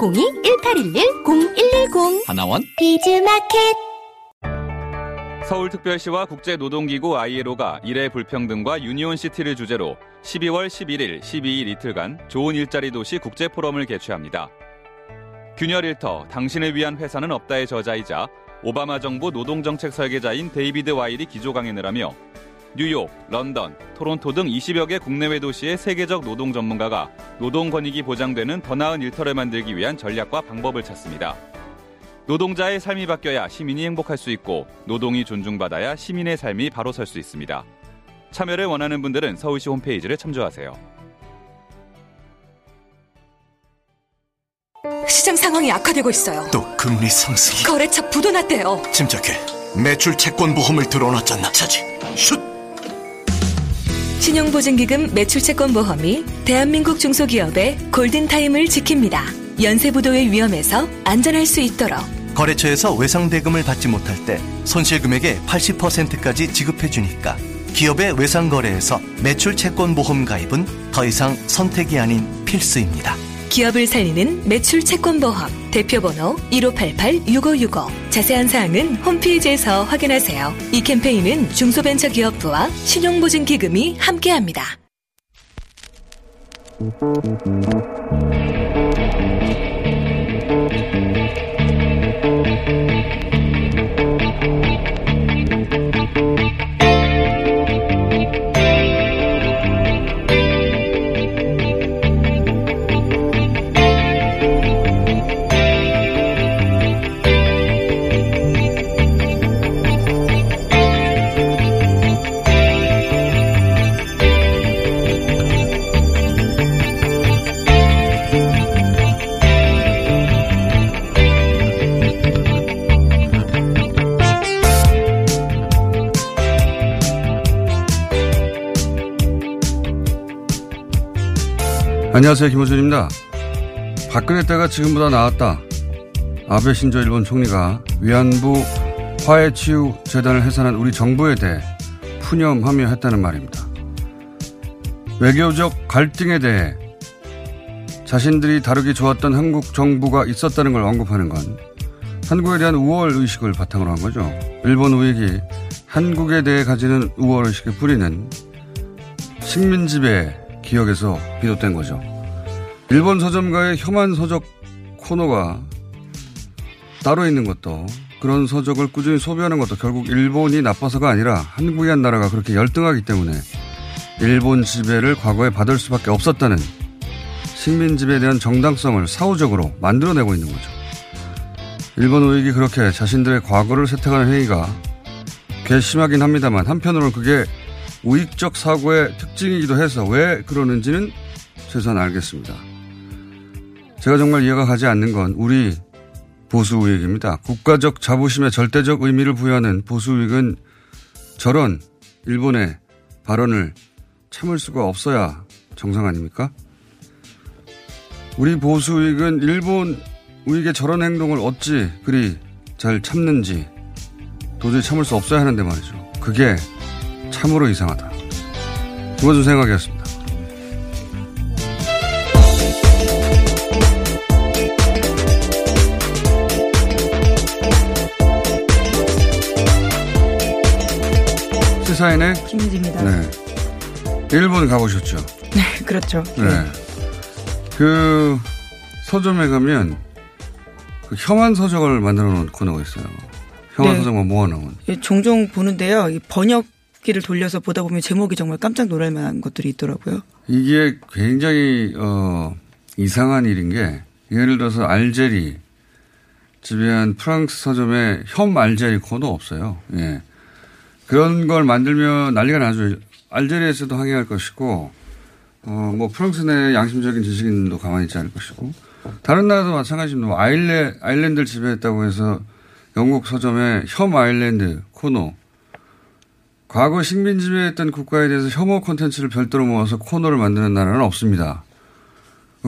02-1811-0110 하나원. 비즈마켓. 서울특별시와 국제노동기구 ILO가 일의 불평등과 유니온시티를 주제로 12월 11일, 12일 이틀간 좋은 일자리 도시 국제포럼을 개최합니다. 균열 일터 당신을 위한 회사는 없다의 저자이자 오바마 정부 노동정책 설계자인 데이비드 와일이 기조 강연을 하며 뉴욕, 런던, 토론토 등 20여 개 국내외 도시의 세계적 노동 전문가가 노동 권익이 보장되는 더 나은 일터를 만들기 위한 전략과 방법을 찾습니다. 노동자의 삶이 바뀌어야 시민이 행복할 수 있고 노동이 존중받아야 시민의 삶이 바로 설 수 있습니다. 참여를 원하는 분들은 서울시 홈페이지를 참조하세요. 시장 상황이 악화되고 있어요. 또 금리 상승이 거래처 부도 났대요. 침착해 매출 채권 보험을 들어놨잖아 차지 슛 신용보증기금 매출채권보험이 대한민국 중소기업의 골든타임을 지킵니다. 연쇄부도의 위험에서 안전할 수 있도록 거래처에서 외상대금을 받지 못할 때 손실금액의 80%까지 지급해주니까 기업의 외상거래에서 매출 채권 보험 가입은 더 이상 선택이 아닌 필수입니다. 기업을 살리는 매출 채권보험 대표번호 1588-6565 자세한 사항은 홈페이지에서 확인하세요. 이 캠페인은 중소벤처기업부와 신용보증기금이 함께합니다. 안녕하세요. 김호준입니다. 박근혜 때가 지금보다 나았다. 아베 신조 일본 총리가 위안부 화해치유재단을 해산한 우리 정부에 대해 푸념하며 했다는 말입니다. 외교적 갈등에 대해 자신들이 다루기 좋았던 한국 정부가 있었다는 걸 언급하는 건 한국에 대한 우월 의식을 바탕으로 한 거죠. 일본 우익이 한국에 대해 가지는 우월 의식의 뿌리는 식민지배 기억에서 비롯된 거죠. 일본 서점가의 혐한 서적 코너가 따로 있는 것도 그런 서적을 꾸준히 소비하는 것도 결국 일본이 나빠서가 아니라 한국이란 나라가 그렇게 열등하기 때문에 일본 지배를 과거에 받을 수밖에 없었다는 식민 지배에 대한 정당성을 사후적으로 만들어내고 있는 거죠. 일본 우익이 그렇게 자신들의 과거를 세탁하는 행위가 괘씸하긴 합니다만 한편으로는 그게 우익적 사고의 특징이기도 해서 왜 그러는지는 최소한 알겠습니다. 제가 정말 이해가 가지 않는 건 우리 보수 우익입니다. 국가적 자부심에 절대적 의미를 부여하는 보수 우익은 저런 일본의 발언을 참을 수가 없어야 정상 아닙니까? 우리 보수 우익은 일본 우익의 저런 행동을 어찌 그리 잘 참는지 도저히 참을 수 없어야 하는데 말이죠. 그게 참으로 이상하다. 김원준 생각이었습니다. 시사인의 김은지입니다. 네. 일본 가보셨죠? 네, 그렇죠. 네. 그 서점에 가면 그 혐한 서적을 만들어 놓은 코너가 있어요. 혐한 네. 서적만 모아놓은. 예, 종종 보는데요. 이 번역기를 돌려서 보다 보면 제목이 정말 깜짝 놀랄 만한 것들이 있더라고요. 이게 굉장히 어 이상한 일인 게 예를 들어서 알제리 지배한 프랑스 서점에 혐 알제리 코너 없어요. 예. 그런 걸 만들면 난리가 나죠. 알제리에서도 항의할 것이고 어 뭐 프랑스 내 양심적인 지식인도 가만히 있지 않을 것이고 다른 나라도 마찬가지입니다. 뭐 아일랜, 아일랜드를 지배했다고 해서 영국 서점에 혐 아일랜드 코너. 과거 식민 지배했던 국가에 대해서 혐오 콘텐츠를 별도로 모아서 코너를 만드는 나라는 없습니다.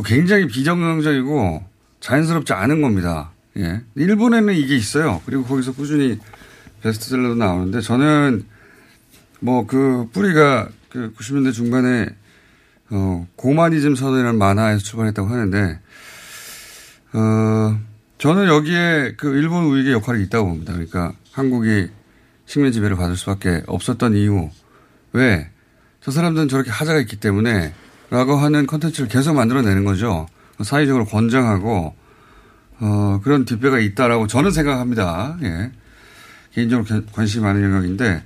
굉장히 비정상적이고 자연스럽지 않은 겁니다. 예. 일본에는 이게 있어요. 그리고 거기서 꾸준히 베스트셀러도 나오는데 저는 뭐 그 뿌리가 그 90년대 중반에 어 고마니즘 서론이라는 만화에서 출발했다고 하는데 어 저는 여기에 그 일본 우익의 역할이 있다고 봅니다. 그러니까 한국이 식민 지배를 받을 수밖에 없었던 이유 왜 저 사람들은 저렇게 하자가 있기 때문에 라고 하는 컨텐츠를 계속 만들어내는 거죠. 사회적으로 권장하고 어, 그런 뒷배가 있다라고 저는 생각합니다. 예. 개인적으로 관심이 많은 영역인데,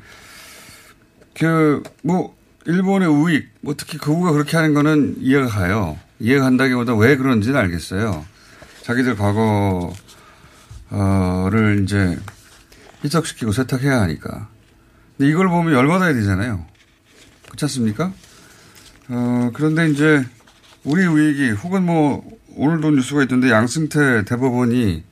그, 뭐, 일본의 우익, 뭐 특히 그우가 그렇게 하는 거는 이해가 가요. 이해가 간다기보다 왜 그런지는 알겠어요. 자기들 과거를 이제 희석시키고 세탁해야 하니까. 근데 이걸 보면 열받아야 되잖아요. 그렇지 않습니까? 어, 그런데 이제 우리 우익이 혹은 뭐 오늘도 뉴스가 있던데 양승태 대법원이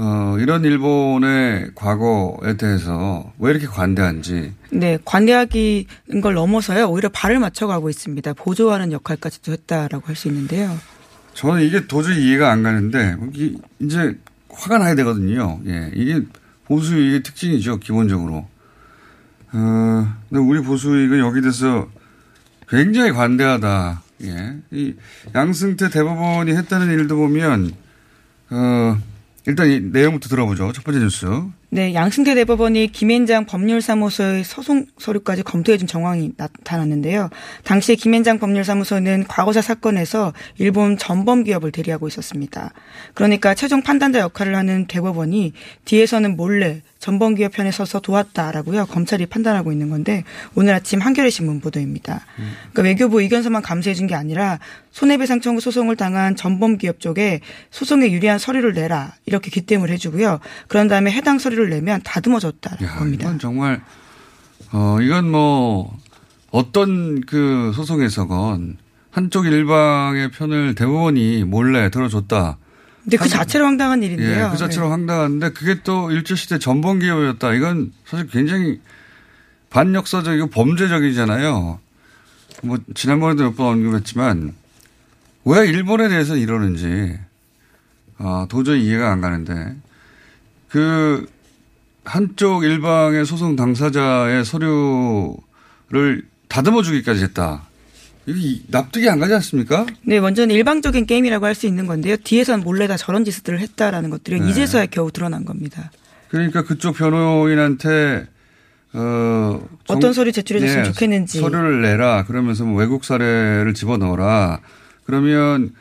어, 이런 일본의 과거에 대해서 왜 이렇게 관대한지. 네, 관대하기인 걸 넘어서요. 오히려 발을 맞춰가고 있습니다. 보조하는 역할까지도 했다라고 할 수 있는데요. 저는 이게 도저히 이해가 안 가는데, 이제 화가 나야 되거든요. 예. 이게 보수익의 특징이죠, 기본적으로. 어, 근데 우리 보수익은 여기 대해서 굉장히 관대하다. 예. 이 양승태 대법원이 했다는 일도 보면, 어, 일단 이 내용부터 들어보죠. 첫 번째 뉴스. 네, 양승태 대법원이 김앤장 법률사무소의 소송 서류까지 검토해준 정황이 나타났는데요. 당시 김앤장 법률사무소는 과거사 사건에서 일본 전범 기업을 대리하고 있었습니다. 그러니까 최종 판단자 역할을 하는 대법원이 뒤에서는 몰래 전범 기업 편에 서서 도왔다라고요. 검찰이 판단하고 있는 건데 오늘 아침 한겨레 신문 보도입니다. 그러니까 외교부 의견서만 감수해 준 게 아니라 손해배상 청구 소송을 당한 전범 기업 쪽에 소송에 유리한 서류를 내라 이렇게 기땜을 해주고요. 그런 다음에 해당 서류 를 내면 다듬어졌다는 겁니다. 이건 정말 어 이건 뭐 어떤 그 소송에서건 한쪽 일방의 편을 대법원이 몰래 들어줬다. 근데 그 자체로 황당한 일인데요. 예, 그 자체로 네. 황당한데 그게 또 일제시대 전범 기업이었다. 이건 사실 굉장히 반역사적이고 범죄적이잖아요. 뭐 지난번에도 몇 번 언급했지만 왜 일본에 대해서 이러는지 아, 도저히 이해가 안 가는데 그 한쪽 일방의 소송 당사자의 서류를 다듬어 주기까지 했다. 이게 납득이 안 가지 않습니까? 네, 완전 일방적인 게임이라고 할 수 있는 건데요. 뒤에서는 몰래 다 저런 짓들을 했다라는 것들은 네. 이제서야 겨우 드러난 겁니다. 그러니까 그쪽 변호인한테 어, 어떤 서류 제출해 줬으면 네, 좋겠는지 서류를 내라 그러면서 뭐 외국 사례를 집어 넣어라 그러면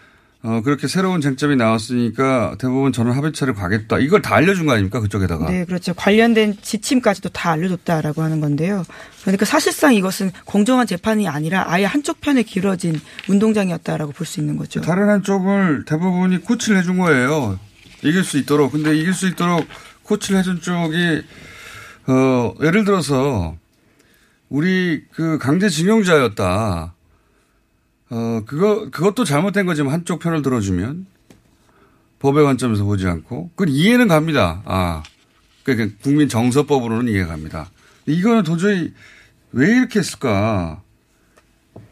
어, 그렇게 새로운 쟁점이 나왔으니까 대부분 저는 합의체를 가겠다. 이걸 다 알려준 거 아닙니까? 그쪽에다가. 네, 그렇죠. 관련된 지침까지도 다 알려줬다라고 하는 건데요. 그러니까 사실상 이것은 공정한 재판이 아니라 아예 한쪽 편에 기울어진 운동장이었다라고 볼 수 있는 거죠. 다른 한쪽을 대부분이 코치를 해준 거예요. 이길 수 있도록. 근데 이길 수 있도록 코치를 해준 쪽이 어, 예를 들어서 우리 그 강제징용자였다. 어, 그거, 그것도 잘못된 거지만 한쪽 편을 들어주면 법의 관점에서 보지 않고 그건 이해는 갑니다. 아, 그러니까 국민 정서법으로는 이해가 갑니다. 이거는 도저히 왜 이렇게 했을까?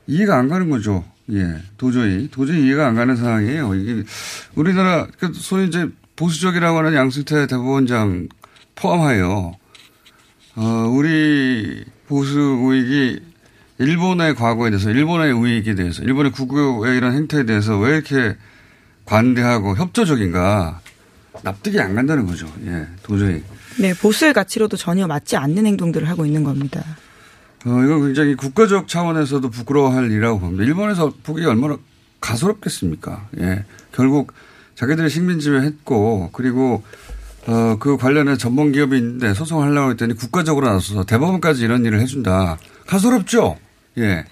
이해가 안 가는 거죠. 예, 도저히 도저히 이해가 안 가는 상황이에요. 이게 우리나라 그 소위 이제 보수적이라고 하는 양승태 대법원장 포함하여 어, 우리 보수 우익이 일본의 과거에 대해서, 일본의 우익에 대해서, 일본의 국교의 이런 행태에 대해서 왜 이렇게 관대하고 협조적인가 납득이 안 간다는 거죠. 예, 도저히. 네, 보수의 가치로도 전혀 맞지 않는 행동들을 하고 있는 겁니다. 어, 이건 굉장히 국가적 차원에서도 부끄러워할 일이라고 봅니다. 일본에서 보기가 얼마나 가소롭겠습니까? 예. 결국 자기들이 식민지배 했고, 그리고, 어, 그 관련해 전문 기업이 있는데 소송하려고 했더니 국가적으로 나서서 대법원까지 이런 일을 해준다. 가소롭죠? 예.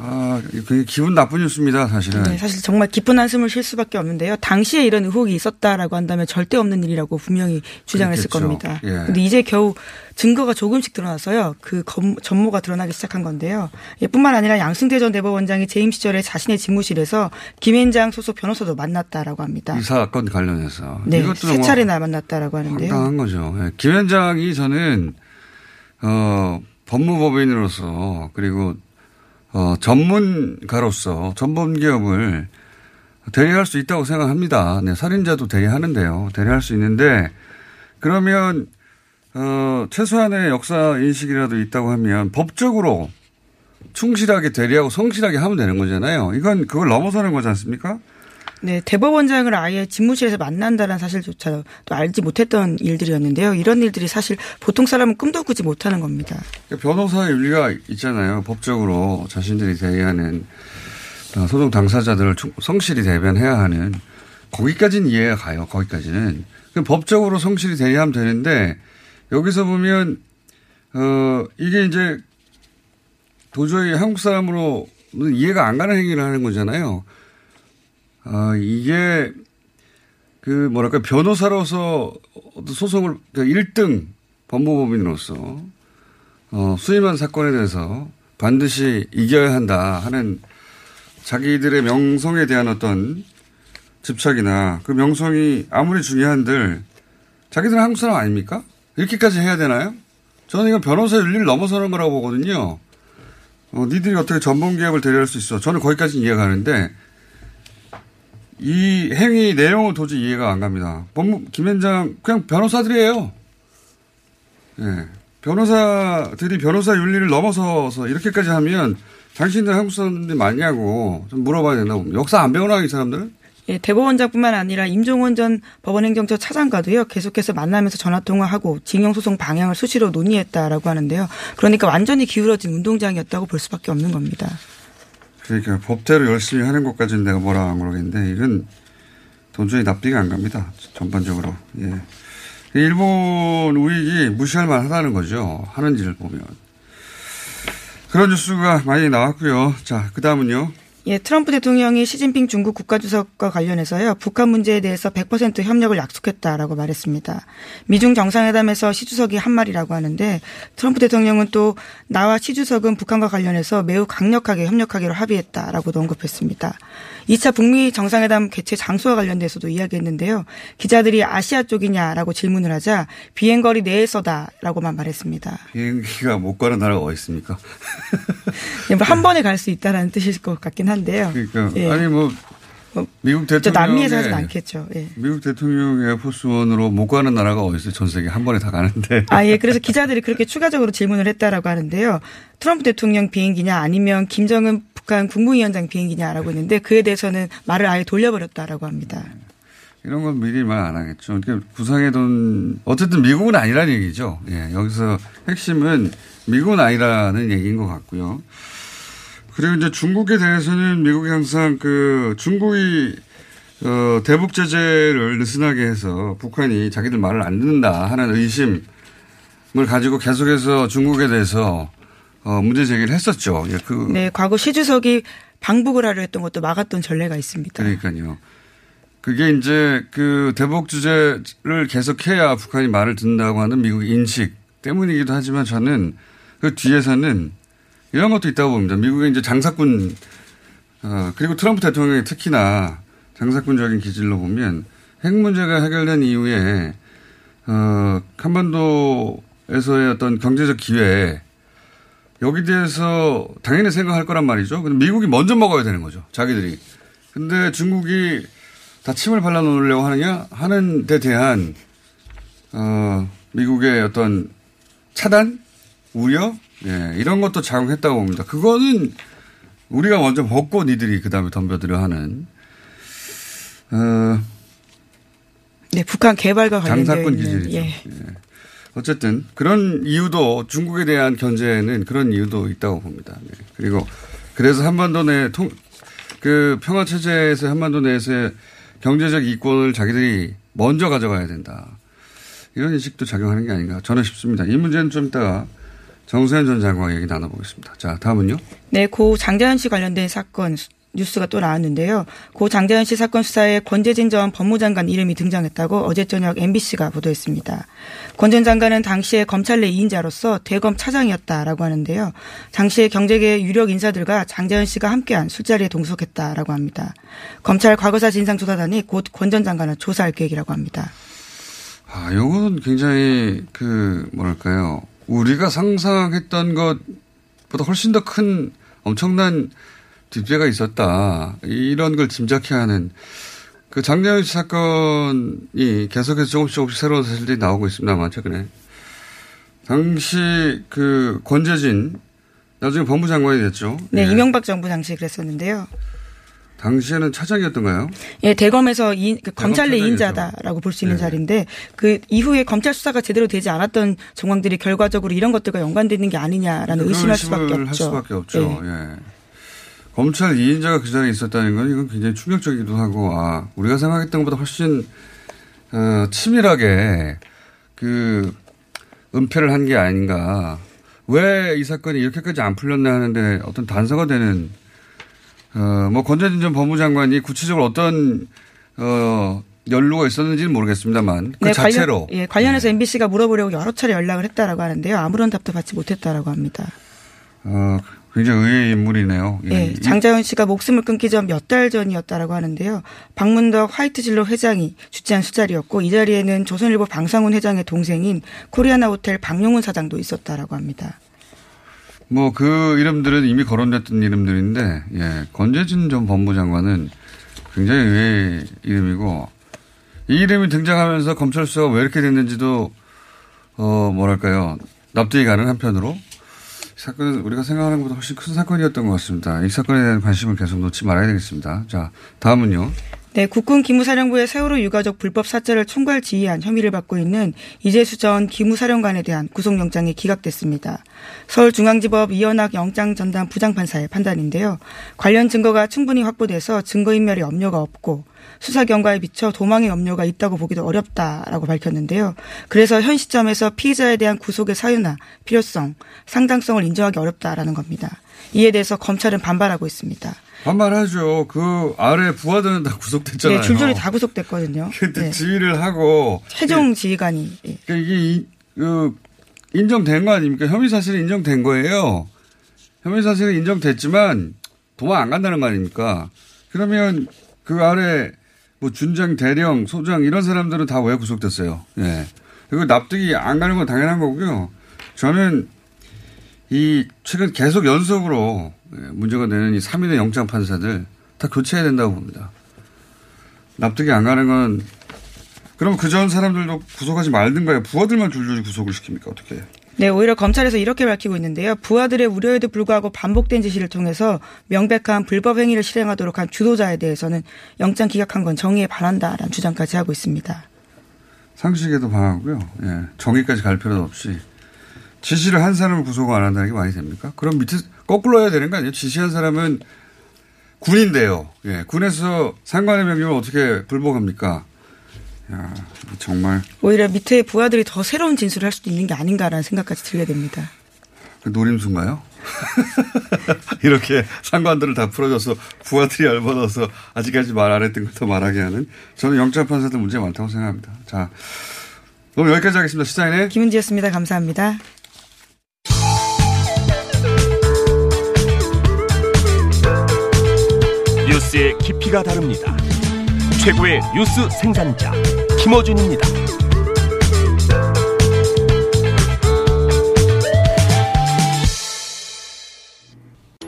아, 그게 기분 나쁜 뉴스입니다, 사실은. 네, 사실 정말 기쁜 한숨을 쉴 수밖에 없는데요. 당시에 이런 의혹이 있었다라고 한다면 절대 없는 일이라고 분명히 주장했을. 겁니다. 예. 근데 이제 겨우 증거가 조금씩 드러나서요. 그 검- 전모가 드러나기 시작한 건데요. 예, 뿐만 아니라 양승태 전 대법원장이 재임 시절에 자신의 집무실에서 김앤장 소속 변호사도 만났다라고 합니다. 이 사건 관련해서. 네, 이것도 세뭐 차례나 만났다라고 하는데요. 황당한 거죠. 예. 김현장이 저는, 어, 법무법인으로서 그리고 어, 전문가로서 전범기업을 대리할 수 있다고 생각합니다. 네, 살인자도 대리하는데요. 대리할 수 있는데 그러면 어, 최소한의 역사 인식이라도 있다고 하면 법적으로 충실하게 대리하고 성실하게 하면 되는 거잖아요. 이건 그걸 넘어서는 거지 않습니까? 네, 대법원장을 아예 집무실에서 만난다는 사실조차 또 알지 못했던 일들이었는데요. 이런 일들이 사실 보통 사람은 꿈도 꾸지 못하는 겁니다. 그러니까 변호사의 윤리가 있잖아요. 법적으로 자신들이 대의하는 어, 소송 당사자들을 충- 성실히 대변해야 하는 거기까지는 이해가 가요. 거기까지는. 법적으로 성실히 대의하면 되는데 여기서 보면 어 이게 이제 도저히 한국 사람으로는 이해가 안 가는 행위를 하는 거잖아요. 아 이게 그 뭐랄까 변호사로서 소송을 그러니까 1등 법무법인으로서 어, 수임한 사건에 대해서 반드시 이겨야 한다 하는 자기들의 명성에 대한 어떤 집착이나 그 명성이 아무리 중요한들 자기들은 한국 사람 아닙니까? 이렇게까지 해야 되나요? 저는 이건 변호사 윤리를 넘어서는 거라고 보거든요. 어, 니들이 어떻게 전범기업을 대리할 수 있어? 저는 거기까지 이해가 가는데 이 행위 내용은 도저히 이해가 안 갑니다. 법무 김현장 그냥 변호사들이에요. 예. 변호사들이 변호사 윤리를 넘어서서 이렇게까지 하면 당신들 한국 사람들 맞냐고 좀 물어봐야 된다고. 역사 안 배우나 이 사람들? 예, 대법원장뿐만 아니라 임종원 전 법원행정처 차장과도요 계속해서 만나면서 전화 통화하고 징용 소송 방향을 수시로 논의했다라고 하는데요. 그러니까 완전히 기울어진 운동장이었다고 볼 수밖에 없는 겁니다. 그러니까 법대로 열심히 하는 것까지는 내가 뭐라 안 그러겠는데 이건 도저히 납득이 안 갑니다. 전반적으로. 예. 일본 우익이 무시할 만하다는 거죠. 하는 일을 보면. 그런 뉴스가 많이 나왔고요. 자, 그 다음은요. 예, 트럼프 대통령이 시진핑 중국 국가주석과 관련해서요, 북한 문제에 대해서 100% 협력을 약속했다라고 말했습니다. 미중 정상회담에서 시 주석이 한 말이라고 하는데, 트럼프 대통령은 또 나와 시 주석은 북한과 관련해서 매우 강력하게 협력하기로 합의했다라고도 언급했습니다. 2차 북미 정상회담 개최 장소와 관련돼서도 이야기했는데요. 기자들이 아시아 쪽이냐라고 질문을 하자 비행거리 내에서다라고만 말했습니다. 비행기가 못 가는 나라가 어디 있습니까? 예, 뭐한 번에 갈 수 있다라는 뜻일 것 같긴 한데 요. 그러니까 예. 아니 뭐 어, 미국 저 대통령 남미에서 하진 않겠죠. 예. 미국 대통령 에어포스원으로 못 가는 나라가 어디 있어요? 전 세계 한 번에 다 가는데. 아, 예. 그래서 기자들이 그렇게 추가적으로 질문을 했다라고 하는데요. 트럼프 대통령 비행기냐 아니면 김정은 북한 국무위원장 비행기냐라고 했는데 그에 대해서는 말을 아예 돌려버렸다라고 합니다. 이런 건 미리 말 안 하겠죠. 그러니까 구상해 둔 어쨌든 미국은 아니라는 얘기죠. 예, 여기서 핵심은 미국은 아니라는 얘기인 것 같고요. 그리고 이제 중국에 대해서는 미국이 항상 그 중국이 어, 대북 제재를 느슨하게 해서 북한이 자기들 말을 안 듣는다 하는 의심을 가지고 계속해서 중국에 대해서 어, 문제 제기를 했었죠. 예, 그 네, 과거 시 주석이 방북을 하려 했던 것도 막았던 전례가 있습니다. 그러니까요. 그게 이제 그 대북 주제를 계속해야 북한이 말을 듣는다고 하는 미국 인식 때문이기도 하지만 저는 그 뒤에서는 이런 것도 있다고 봅니다. 미국의 이제 장사꾼 어, 그리고 트럼프 대통령이 특히나 장사꾼적인 기질로 보면 핵 문제가 해결된 이후에 어, 한반도에서의 어떤 경제적 기회 여기 대해서 당연히 생각할 거란 말이죠. 근데 미국이 먼저 먹어야 되는 거죠. 자기들이. 근데 중국이 다 침을 발라놓으려고 하느냐 하는 데 대한 어, 미국의 어떤 차단, 우려, 예, 이런 것도 작용했다고 봅니다. 그거는 우리가 먼저 먹고 니들이 그 다음에 덤벼들어 하는 어, 네, 북한 개발과 관련된 장사꾼 기질이죠. 예. 예. 어쨌든 그런 이유도 중국에 대한 견제에는 그런 이유도 있다고 봅니다. 네. 그리고 그래서 한반도 내 통, 그 평화 체제에서 한반도 내에서의 경제적 이권을 자기들이 먼저 가져가야 된다. 이런 인식도 작용하는 게 아닌가 저는 싶습니다. 이 문제는 좀 이따가 정세현 전 장관 얘기 나눠보겠습니다. 자, 다음은요. 네, 고 장자연 씨 관련된 사건 뉴스가 또 나왔는데요. 고 장자연 씨 사건 수사에 권재진 전 법무장관 이름이 등장했다고 어제 저녁 MBC가 보도했습니다. 권 전 장관은 당시에 검찰 내 2인자로서 대검 차장이었다라고 하는데요. 당시에 경제계 유력 인사들과 장자연 씨가 함께한 술자리에 동석했다라고 합니다. 검찰 과거사 진상조사단이 곧 권 전 장관을 조사할 계획이라고 합니다. 아, 요거는 굉장히 그 뭐랄까요. 우리가 상상했던 것보다 훨씬 더 큰 엄청난 뒷배가 있었다. 이런 걸 짐작해 하는 그 장자연 씨 사건이 계속해서 조금씩 조금씩 새로운 사실들이 나오고 있습니다만 최근에 당시 그 권재진 나중에 법무장관이 됐죠. 네, 예. 이명박 정부 당시에 그랬었는데요. 당시에는 차장이었던가요? 예, 대검에서 이, 그 검찰 내. 2인자다라고 볼 수 있는 네. 자리인데 그 이후에 검찰 수사가 제대로 되지 않았던 정황들이 결과적으로 이런 것들과 연관되는 게 아니냐라는 의심할 수밖에 없죠. 할 수밖에 없죠. 예. 예. 검찰 2인자가 그 자리에 있었다는 건 이건 굉장히 충격적이기도 하고, 아, 우리가 생각했던 것보다 훨씬, 어, 치밀하게 그 은폐를 한 게 아닌가. 왜 이 사건이 이렇게까지 안 풀렸나 하는데 어떤 단서가 되는, 어, 뭐 권재진 전 법무장관이 구체적으로 어떤, 어, 연루가 있었는지는 모르겠습니다만 그 네, 자체로 관련, 예, 관련해서 MBC가 물어보려고 여러 차례 연락을 했다라고 하는데요. 아무런 답도 받지 못했다라고 합니다. 어, 굉장히 의외의 인물이네요. 예. 예, 이- 장자연 씨가 목숨을 끊기 전 몇 달 전이었다라고 하는데요. 박문덕 화이트진로 회장이 주최한 수자리였고 이 자리에는 조선일보 방상훈 회장의 동생인 코리아나 호텔 박용훈 사장도 있었다라고 합니다. 뭐 그 이름들은 이미 거론됐던 이름들인데 예 권재진 전 법무 장관은 굉장히 의외의 이름이고 이 이름이 등장하면서 검찰 수사가 왜 이렇게 됐는지도 어 뭐랄까요 납득이 가는 한편으로 이 사건은 우리가 생각하는 것보다 훨씬 큰 사건이었던 것 같습니다. 이 사건에 대한 관심을 계속 놓지 말아야 되겠습니다. 자 다음은요. 네, 국군 기무사령부의 세월호 유가족 불법 사찰을 총괄 지휘한 혐의를 받고 있는 이재수 전 기무사령관에 대한 구속영장이 기각됐습니다. 서울중앙지법 이현학 영장 전담 부장판사의 판단인데요. 관련 증거가 충분히 확보돼서 증거인멸의 염려가 없고 수사 경과에 비춰 도망의 염려가 있다고 보기도 어렵다라고 밝혔는데요. 그래서 현 시점에서 피의자에 대한 구속의 사유나 필요성, 상당성을 인정하기 어렵다라는 겁니다. 이에 대해서 검찰은 반발하고 있습니다. 반말하죠. 그 아래 부하들은 다 구속됐잖아요. 네, 줄줄이 다 구속됐거든요. 근데 네. 지휘를 하고 최종 지휘관이 예. 그러니까 이게 이- 그 인정된 거 아닙니까? 혐의 사실이 인정된 거예요. 혐의 사실은 인정됐지만 도망 안 간다는 거 아닙니까? 그러면 그 아래 뭐 준장, 대령, 소장 이런 사람들은 다 왜 구속됐어요? 예. 그리고 납득이 안 가는 건 당연한 거고요. 저는 이 최근 계속 연속으로 예, 문제가 되는 이 3인의 영장 판사들 다 교체해야 된다고 봅니다. 납득이 안 가는 건 그럼 그 전 사람들도 구속하지 말든가요? 부하들만 줄줄이 구속을 시킵니까? 어떻게? 네, 오히려 검찰에서 이렇게 밝히고 있는데요. 부하들의 우려에도 불구하고 반복된 지시를 통해서 명백한 불법 행위를 실행하도록 한 주도자에 대해서는 영장 기각한 건 정의에 반한다라는 주장까지 하고 있습니다. 상식에도 방하고요. 예. 정의까지 갈 필요도 없이 지시를 한 사람을 구속 안 한다는 게 말이 됩니까? 그럼 밑에 거꾸로 해야 되는 거 아니에요? 지시한 사람은 군인데요. 예. 군에서 상관의 명령을 어떻게 불복합니까? 야, 정말 오히려 밑에 부하들이 더 새로운 진술을 할 수도 있는 게 아닌가라는 생각까지 들게 됩니다. 그 노림수인가요? 이렇게 상관들을 다 풀어줘서 부하들이 열받아서 아직까지 말 안 했던 걸 더 말하게 하는 저는 영장 판사들 문제 많다고 생각합니다. 자, 오늘 여기까지 하겠습니다. 시사인의 김은지였습니다. 감사합니다. 뉴스의 깊이가 다릅니다. 최고의 뉴스 생산자 김어준입니다.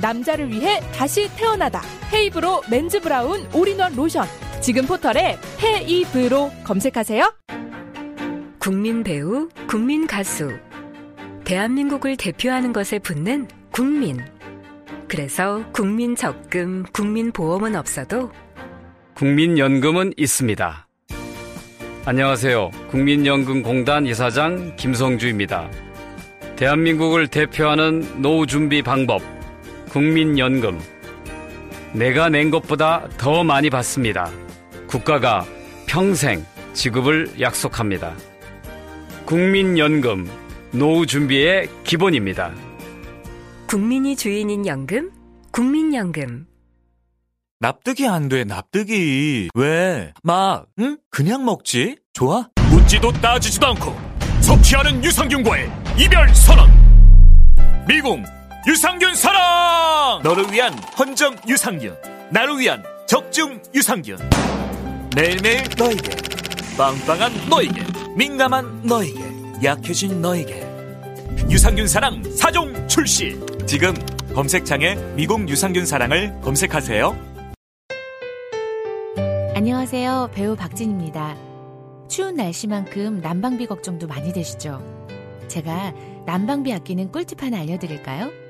남자를 위해 다시 태어나다. 헤이브로 맨즈 브라운 올인원 로션. 지금 포털에 헤이브로 검색하세요. 국민 배우, 국민 가수. 대한민국을 대표하는 것에 붙는 국민. 그래서 국민 적금, 국민 보험은 없어도 국민연금은 있습니다. 안녕하세요. 국민연금공단 이사장 김성주입니다. 대한민국을 대표하는 노후 준비 방법, 국민연금. 내가 낸 것보다 더 많이 받습니다. 국가가 평생 지급을 약속합니다. 국민연금, 노후 준비의 기본입니다. 국민이 주인인 연금, 국민연금. 납득이 안 돼, 납득이. 왜? 막, 응? 그냥 먹지? 좋아? 묻지도 따지지도 않고 섭취하는 유산균과의 이별 선언. 미궁 유산균 사랑. 너를 위한 헌정 유산균. 나를 위한 적중 유산균. 매일매일 너에게. 빵빵한 너에게. 민감한 너에게. 약해진 너에게. 유산균 사랑 사종 출시. 지금 검색창에 미궁 유산균 사랑을 검색하세요. 안녕하세요. 배우 박진입니다. 추운 날씨만큼 난방비 걱정도 많이 되시죠? 제가 난방비 아끼는 꿀팁 하나 알려드릴까요?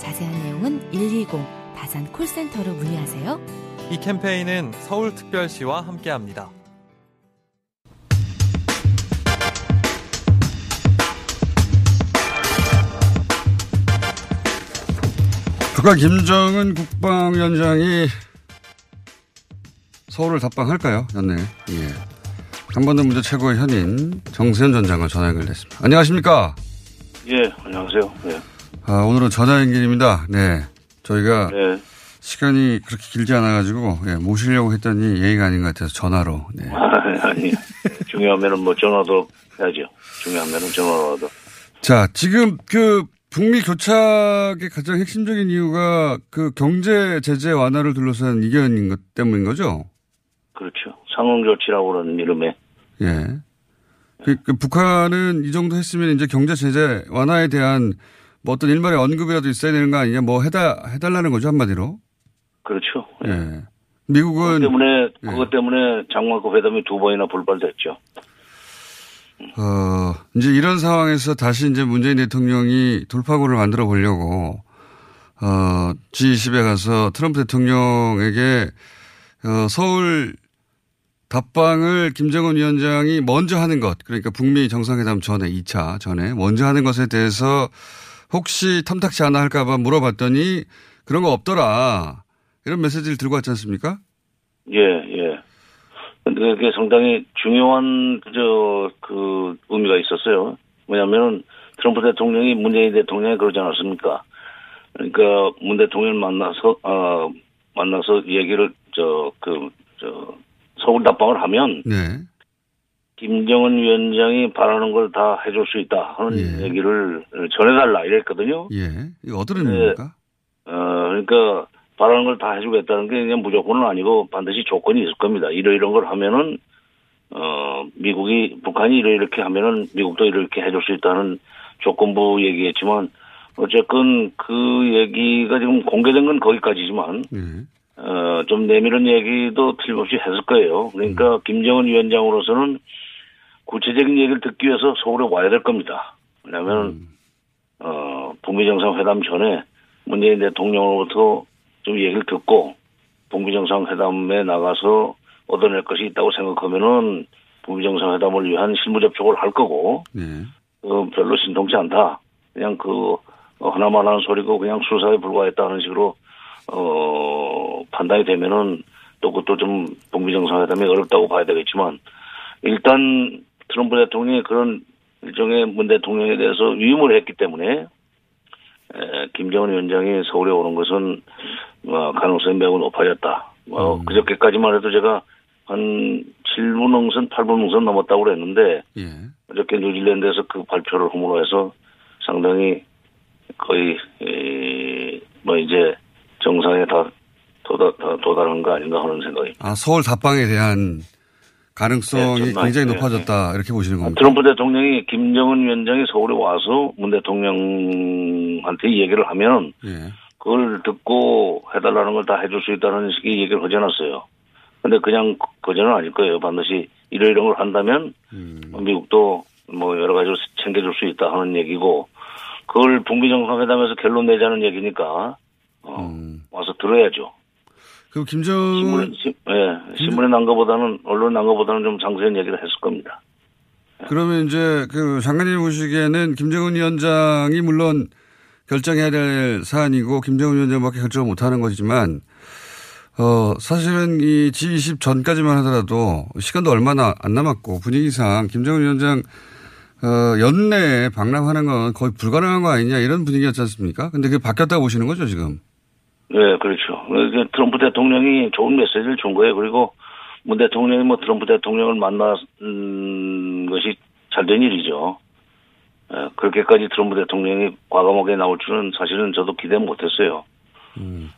자세한 내용은 120 다산 콜센터로 문의하세요. 이 캠페인은 서울특별시와 함께합니다. 북한 김정은 국방위원장이 서울을 답방할까요? 연내. 예. 한번더 문제 최고의 현인 정세현 전 장관 전화 연결됐습니다. 안녕하십니까? 예, 안녕하세요. 네. 아, 오늘은 전화 연결입니다. 네. 저희가 네. 시간이 그렇게 길지 않아가지고 예, 모시려고 했더니 예의가 아닌 것 같아서 전화로. 네. 아, 아니, 중요하면은 뭐 전화도 해야죠. 중요하면은 전화로라도. 자, 지금 그 북미 교착의 가장 핵심적인 이유가 그 경제 제재 완화를 둘러싼 이견인 것 때문인 거죠? 그렇죠. 상응 조치라고 그러는 이름에. 예. 그, 그 북한은 이 정도 했으면 이제 경제 제재 완화에 대한 뭐 어떤 일말의 언급이라도 있어야 되는 거 아니냐 뭐 해다, 해달라는 거죠, 한마디로. 그렇죠. 예. 예. 미국은. 그것 때문에, 예. 그것 때문에 장관급 회담이 두 번이나 불발됐죠. 어, 이제 이런 상황에서 다시 이제 문재인 대통령이 돌파구를 만들어 보려고, 어, G20에 가서 트럼프 대통령에게, 어, 서울 답방을 김정은 위원장이 먼저 하는 것, 그러니까 북미 정상회담 전에 2차 전에 먼저 하는 것에 대해서 혹시 탐탁치 않아 할까봐 물어봤더니 그런 거 없더라. 이런 메시지를 들고 왔지 않습니까? 예, 예. 근데 그게 상당히 중요한, 저, 그 의미가 있었어요. 왜냐면은 트럼프 대통령이 문재인 대통령이 그러지 않았습니까? 그러니까 문 대통령을 만나서, 어, 만나서 얘기를, 저, 그, 저, 서울 답방을 하면 네. 김정은 위원장이 바라는 걸 다 해줄 수 있다 하는 예. 얘기를 전해달라 이랬거든요. 예. 이거 어떤 의미입니까? 네. 어, 그러니까 바라는 걸 다 해주겠다는 게 그냥 무조건은 아니고 반드시 조건이 있을 겁니다. 이러 이런 걸 하면은 어 미국이 북한이 이렇게 하면은 미국도 이렇게 해줄 수 있다는 조건부 얘기했지만 어쨌건 그 얘기가 지금 공개된 건 거기까지지만 예. 어, 좀 내밀은 얘기도 틀림없이 했을 거예요. 그러니까 음. 김정은 위원장으로서는 구체적인 얘기를 듣기 위해서 서울에 와야 될 겁니다. 왜냐하면 음. 어, 북미 정상회담 전에 문재인 대통령으로부터 좀 얘기를 듣고 북미 정상회담에 나가서 얻어낼 것이 있다고 생각하면은 북미 정상회담을 위한 실무 접촉을 할 거고 네. 어, 별로 신통치 않다. 그냥 그 하나만 하는 소리고 그냥 수사에 불과했다 는 식으로 어, 판단이 되면은 또 그것도 좀 북미 정상회담이 어렵다고 봐야 되겠지만 일단 트럼프 대통령이 그런 일종의 문 대통령에 대해서 위임을 했기 때문에 에, 김정은 위원장이 서울에 오는 것은 어, 가능성이 매우 높아졌다. 어, 음. 그저께까지만 해도 제가 한 7분 응선, 8분 응선 넘었다고 그랬는데 예. 어저께 뉴질랜드에서 그 발표를 허물어 해서 상당히 거의 에, 뭐 이제 정상에 다 도달, 도달한 거 아닌가 하는 생각이. 아, 서울 답방에 대한 가능성이 네, 굉장히 네, 높아졌다. 이렇게 보시는 겁니다. 트럼프 대통령이 김정은 위원장이 서울에 와서 문 대통령한테 이 얘기를 하면 예. 그걸 듣고 해달라는 걸 다 해줄 수 있다는 식의 얘기를 하지 않았어요. 근데 그냥 거저는 아닐 거예요. 반드시 이러이런 걸 한다면 음. 미국도 뭐 여러 가지로 챙겨줄 수 있다 하는 얘기고 그걸 북미 정상회담에서 결론 내자는 얘기니까 어, 음. 와서 들어야죠. 그 김정은 신문에, 신, 예, 신문에 난 것보다는 언론에 난 것보다는 좀 상세한 얘기를 했을 겁니다. 그러면 이제 그 장관님 보시기에는 김정은 위원장이 물론 결정해야 될 사안이고 김정은 위원장밖에 결정을 못하는 것이지만 어 사실은 이 G20 전까지만 하더라도 시간도 얼마나 안 남았고 분위기상 김정은 위원장 어 연내에 방랑하는 건 거의 불가능한 거 아니냐 이런 분위기였지 않습니까? 근데 그게 바뀌었다고 보시는 거죠 지금? 네, 그렇죠. 트럼프 대통령이 좋은 메시지를 준 거예요. 그리고 문 대통령이 뭐 트럼프 대통령을 만난 것이 잘된 일이죠. 예, 그렇게까지 트럼프 대통령이 과감하게 나올 줄은 사실은 저도 기대 못했어요.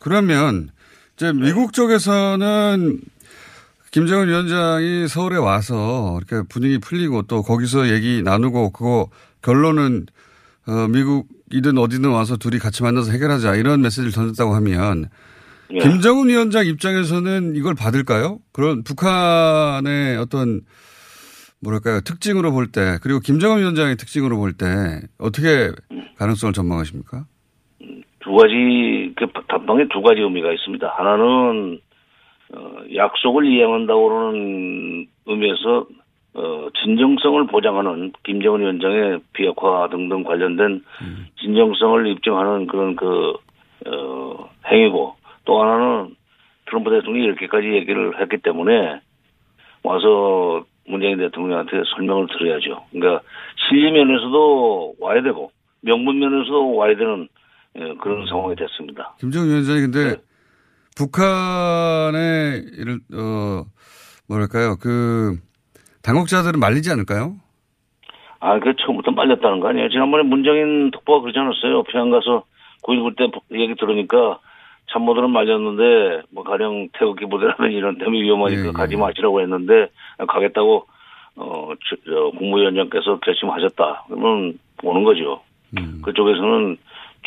그러면 이제 미국 쪽에서는 김정은 위원장이 서울에 와서 이렇게 분위기 풀리고 또 거기서 얘기 나누고 그거 결론은 어, 미국 이든 어디든 와서 둘이 같이 만나서 해결하자 이런 메시지를 던졌다고 하면 예. 김정은 위원장 입장에서는 이걸 받을까요? 그런 북한의 어떤 뭐랄까요 특징으로 볼 때 그리고 김정은 위원장의 특징으로 볼 때 어떻게 가능성을 전망하십니까? 두 가지, 그 답방에 두 가지 의미가 있습니다. 하나는, 어, 약속을 이행한다고는 의미에서, 어, 진정성을 보장하는 김정은 위원장의 비핵화 등등 관련된 진정성을 입증하는 그런 그, 어, 행위고 또 하나는 트럼프 대통령이 이렇게까지 얘기를 했기 때문에 와서 문재인 대통령한테 설명을 드려야죠. 그러니까 실리 면에서도 와야 되고 명분 면에서도 와야 되는 예, 그런 상황이 됐습니다. 김정은 위원장이 근데 북한의 이를 어 뭐랄까요 그 당국자들은 말리지 않을까요? 아, 그 처음부터 말렸다는 거 아니에요? 지난번에 문정인 특보가 그러지 않았어요? 평양 가서 9.19 때 얘기 들으니까 참모들은 말렸는데 뭐 가령 태극기 부대라는 이런 때문에 위험하니까 가지 마시라고 했는데 가겠다고 어 저, 저 국무위원장께서 결심하셨다. 그러면 오는 거죠. 그쪽에서는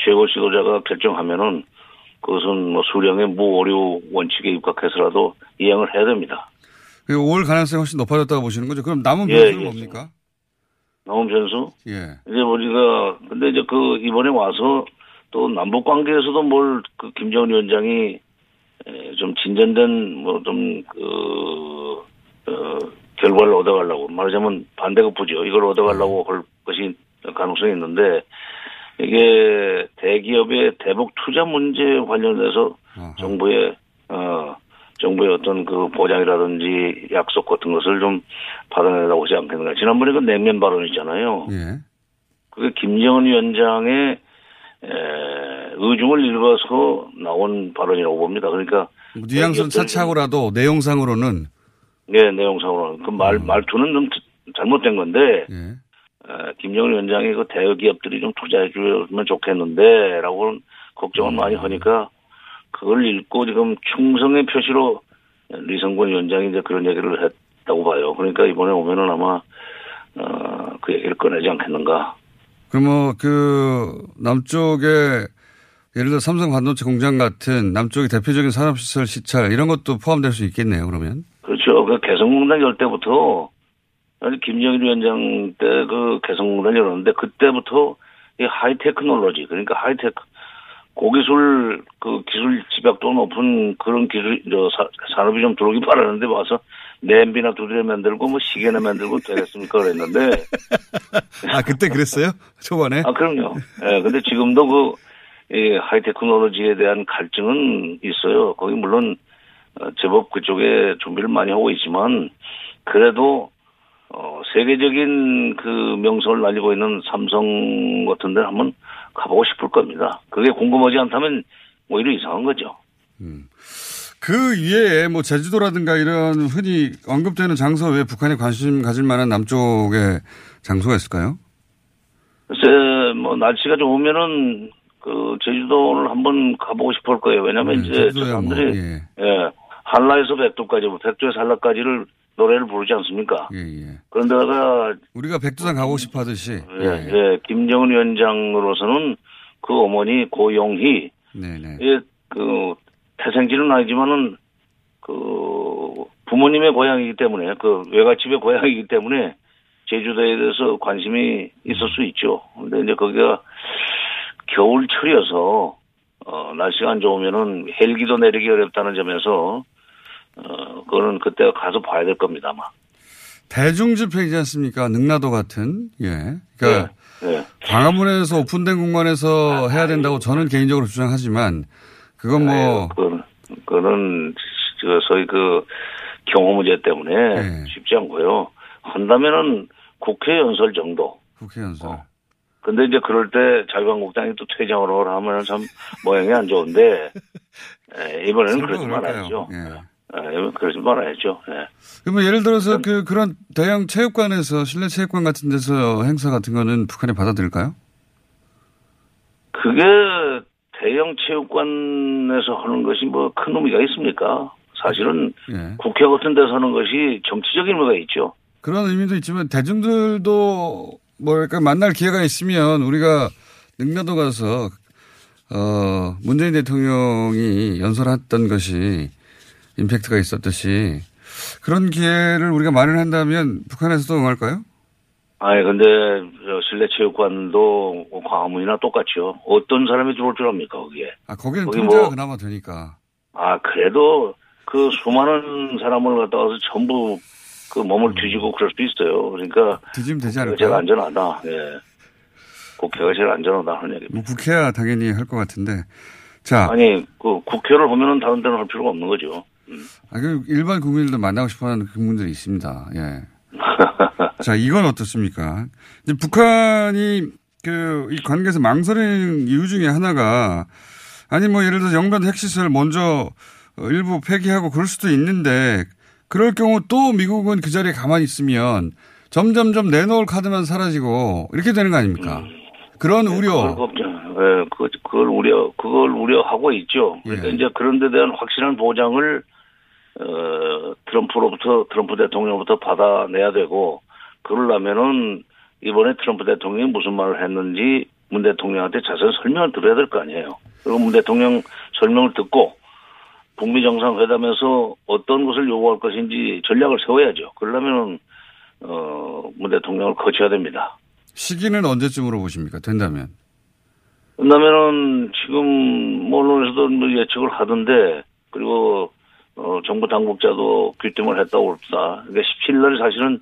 최고 지도자가 결정하면은 그것은 뭐 수령의 무오류 원칙에 입각해서라도 이행을 해야 됩니다. 그올 가능성이 훨씬 높아졌다고 보시는 거죠? 그럼 남은 예, 변수는 예. 뭡니까? 나온 변수? 예. 이제 우리가 근데 이제 그 이번에 와서 또 남북 관계에서도 뭘 그 김정은 위원장이 에, 좀 진전된 뭐 뭐좀그 어, 결과를 얻어가려고 말하자면 반대급부죠. 이걸 얻어가려고 할 것이 가능성이 있는데 이게 대기업의 대북 투자 문제 관련해서 정부의 어 정부의 어떤 그 보장이라든지 약속 같은 것을 좀 받아내려고 하지 않겠는가. 지난번에 그 냉면 발언이잖아요. 예. 그게 김정은 위원장의 에, 의중을 읽어서 나온 발언이라고 봅니다. 그러니까 뭐 뉘앙스는 차치하고라도 내용상으로는 네 내용상으로는 그 말 말투는 좀 잘못된 건데 에, 김정은 위원장이 그 대기업들이 좀 투자해 주면 좋겠는데라고 걱정을 많이 하니까 그걸 읽고 지금 충성의 표시로 리성군 위원장이 이제 그런 얘기를 했다고 봐요. 그러니까 이번에 오면은 아마 어, 그 얘기를 꺼내지 않겠는가. 그럼 뭐그 남쪽에 예를 들어 삼성 반도체 공장 같은 남쪽의 대표적인 산업시설 시찰 이런 것도 포함될 수 있겠네요. 그러면 그렇죠. 그 개성공단 열 때부터 아니 김정일 위원장 때 그 개성공단 열었는데 그때부터 이 high technology 그러니까 하이테크 고기술 그 기술 집약도 높은 그런 기술 저 사, 산업이 좀 들어오기 바라는데 와서 냄비나 두드려 만들고 뭐 시계나 만들고 되겠습니까 그랬는데 아 그때 그랬어요? 초반에? 아 그럼요. 예 근데 지금도 그 이 high technology에 대한 갈증은 있어요. 거기 물론 어, 제법 그쪽에 준비를 많이 하고 있지만 그래도 어, 세계적인 그 명성을 날리고 있는 삼성 같은 데는 한번 가보고 싶을 겁니다. 그게 궁금하지 않다면 오히려 이상한 거죠. 그 위에 뭐 제주도라든가 이런 흔히 언급되는 장소 외에 북한이 관심 가질 만한 남쪽에 장소가 있을까요? 글쎄, 뭐, 날씨가 좋으면은 그 제주도를 한번 가보고 싶을 거예요. 왜냐면 네, 이제 뭐, 사람들이 예. 예, 한라에서 백두까지, 뭐 백두에서 한라까지를 노래를 부르지 않습니까? 예, 예. 그런데다가 우리가 백두산 가고 싶어 하듯이. 예, 예, 김정은 위원장으로서는 그 어머니 고용희 네네. 예, 그 태생지는 아니지만은 그 부모님의 고향이기 때문에 그 외갓집의 고향이기 때문에 제주도에 대해서 관심이 있을 수 있죠. 근데 이제 거기가 겨울철이어서 어 날씨가 안 좋으면은 헬기도 내리기 어렵다는 점에서 어 그거는 그때 가서 봐야 될 겁니다 아마. 대중 집회이지 않습니까? 능라도 같은. 예. 그러니까 예. 광화문에서 오픈된 공간에서 해야 된다고 저는 개인적으로 주장하지만 그건 뭐 그거는 저 소위 그 경호 문제 때문에 네. 쉽지 않고요. 한다면은 국회 연설 정도. 국회 연설. 근데 이제 그럴 때 자유한국당이 또 퇴장을 하라 하면 참 모양이 안 좋은데 에, 이번에는 그러지? 말아야죠. 예. 에, 이번 그러지 말아야죠. 예. 그러면 예를 들어서 그 그런 대형 체육관에서 실내 체육관 같은 데서 행사 같은 거는 북한이 받아들일까요? 그게 대형 체육관에서 하는 것이 뭐 큰 의미가 있습니까? 사실은 예. 국회 같은 데서 하는 것이 정치적인 의미가 있죠. 그런 의미도 있지만 대중들도 뭐랄까 만날 기회가 있으면 우리가 능라도 가서 어 문재인 대통령이 연설했던 것이 임팩트가 있었듯이 그런 기회를 우리가 마련한다면 북한에서도 응할까요? 아니 근데 저 실내 체육관도 광화문이나 똑같죠. 어떤 사람이 들어올 줄 압니까 거기에? 아 거기는 거기 통제가 뭐- 그나마 되니까. 아 그래도 그 수많은 사람을 갖다 와서 전부 그 몸을 뒤지고 그럴 수도 있어요. 그러니까 뒤지면 되지 않을까요? 제일 안전하다. 예. 국회가 제일 안전하다 하는 얘기입니다. 뭐 국회야 당연히 할 것 같은데. 자, 아니 그 국회를 보면은 다른 데는 할 필요가 없는 거죠. 아, 그 일반 국민들도 만나고 싶어하는 그분들이 있습니다. 예. 자, 이건 어떻습니까? 이제 북한이 그 이 관계에서 망설이는 이유 중에 하나가 아니 뭐 예를 들어 서 영변 핵시설 먼저 어, 일부 폐기하고 그럴 수도 있는데 그럴 경우 또 미국은 그 자리에 가만히 있으면 점점점 내놓을 카드만 사라지고 이렇게 되는 거 아닙니까? 그런 우려. 그걸 걱정, 예, 그, 그걸 우려, 그걸 우려하고 있죠. 그러니까 이제 그런 데 대한 확실한 보장을, 어, 트럼프로부터, 트럼프 대통령부터 받아내야 되고, 그러려면은, 이번에 트럼프 대통령이 무슨 말을 했는지 문 대통령한테 자세히 설명을 들어야 될 거 아니에요. 그리고 문 대통령 설명을 듣고, 북미 정상회담에서 어떤 것을 요구할 것인지 전략을 세워야죠. 그러려면은, 어, 문 대통령을 거쳐야 됩니다. 시기는 언제쯤으로 보십니까? 된다면. 그다음에는 지금 뭐 언론에서도 뭐 예측을 하던데 그리고 어 정부 당국자도 귀띔을 했다고 그럽니다. 그러니까 17일 날이 사실은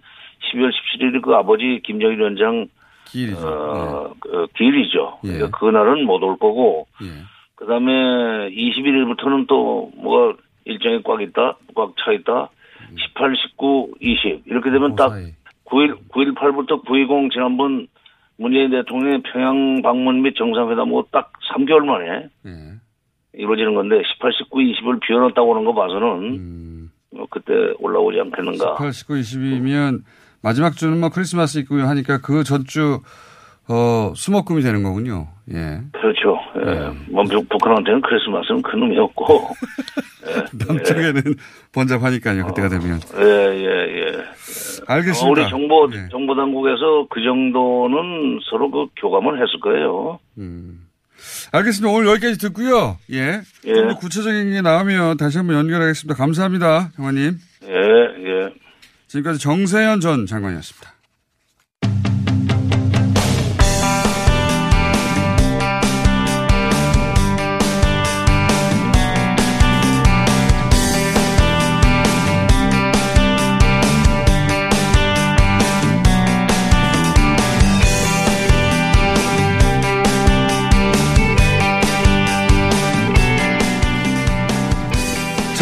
12월 17일이 그 아버지 김정일 위원장 기일이죠. 어, 그 기일이죠. 예. 그러니까 그날은 못 올 거고 예. 그다음에 21일부터는 또 뭐가 일정이 꽉 있다, 꽉 차 있다. 18, 19, 20 이렇게 되면 딱 9일 9.18부터 9.20 지난번 문재인 대통령의 평양 방문 및 정상회담하고 딱 3개월 만에 예. 이루어지는 건데 18, 19, 20을 비워놨다고 하는 거 봐서는 음. 어, 그때 올라오지 않겠는가. 18, 19, 20이면 마지막 주는 뭐 크리스마스 있고요 하니까 그 전주 어, 수목금이 되는 거군요. 예. 그렇죠. 예. 뭐 북- 북한한테는 크리스마스는 큰 의미 없고. 예. 남쪽에는 번잡하니까요. 그때가 되면. 예, 예, 예. 알겠습니다. 어, 우리 정보, 예. 정보 당국에서 그 정도는 서로 그 교감을 했을 거예요. 알겠습니다. 오늘 여기까지 듣고요. 예. 예. 좀 더 구체적인 게 나오면 다시 한번 연결하겠습니다. 감사합니다. 장관님. 예, 예. 지금까지 정세현 전 장관이었습니다.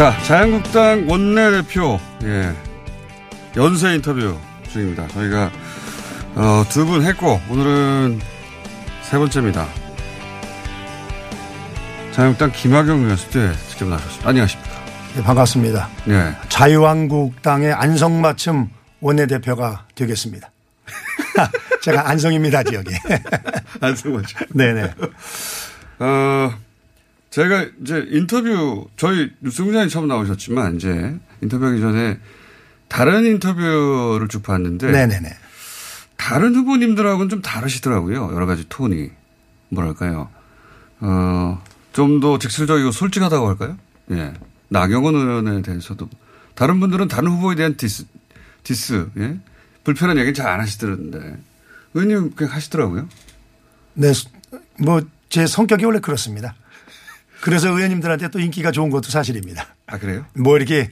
자, 자유한국당 원내대표, 예. 연쇄 인터뷰 중입니다. 저희가, 어, 두 분 했고, 오늘은 세 번째입니다. 자유한국당 김학영 의원 스튜디오에 직접 나오셨습니다. 안녕하십니까. 네, 반갑습니다. 네. 자유한국당의 안성맞춤 원내대표가 되겠습니다. 제가 안성입니다, 지역에. 안성맞춤. 네네. 어, 제가 이제 인터뷰, 저희 뉴스공장에 처음 나오셨지만, 이제 인터뷰하기 전에 다른 인터뷰를 쭉 봤는데. 네네네. 다른 후보님들하고는 좀 다르시더라고요. 여러 가지 톤이. 뭐랄까요. 어, 좀 더 직설적이고 솔직하다고 할까요? 예. 나경원 의원에 대해서도. 다른 분들은 다른 후보에 대한 diss, diss, 예. 불편한 얘기는 잘 안 하시던데. 의원님 그냥 하시더라고요. 네, 뭐 제 성격이 원래 그렇습니다. 그래서 의원님들한테 또 인기가 좋은 것도 사실입니다. 아, 그래요? 뭐 이렇게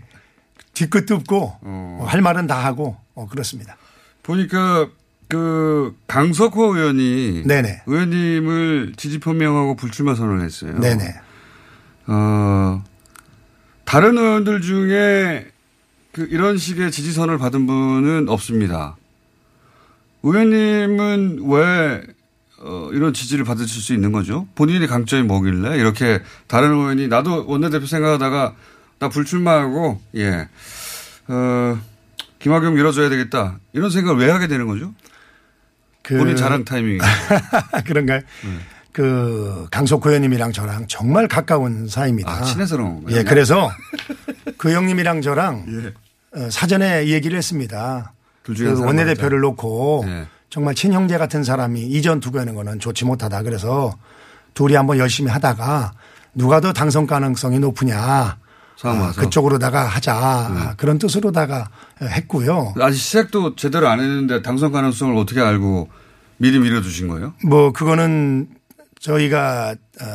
뒤끝도 없고 어. 할 말은 다 하고 어, 그렇습니다. 보니까 그 강석호 의원이 네네. 의원님을 지지 표명하고 불출마 선언을 했어요. 네네. 어, 다른 의원들 중에 그 이런 식의 지지선을 받은 분은 없습니다. 의원님은 왜 어, 이런 지지를 받으실 수 있는 거죠? 본인의 강점이 뭐길래 이렇게 다른 의원이 나도 원내대표 생각하다가 나 불출마하고 예, 어, 김학용 밀어줘야 되겠다 이런 생각을 왜 하게 되는 거죠? 그 본인 자랑 타이밍이 그런가요? 네. 그 강석호 의원님이랑 저랑 정말 가까운 사이입니다. 아, 친해서 그런 건가요? 예, 그래서 그 형님이랑 저랑 예. 사전에 얘기를 했습니다. 그 원내대표를 놓고 예. 정말 친형제 같은 사람이 이전 두고 하는 거는 좋지 못하다. 그래서 둘이 한번 열심히 하다가 누가 더 당선 가능성이 높으냐. 아, 그쪽으로다가 하자. 네. 그런 뜻으로다가 했고요. 아직 시작도 제대로 안 했는데 당선 가능성을 어떻게 알고 미리 밀어주신 거예요? 뭐 그거는 저희가 어,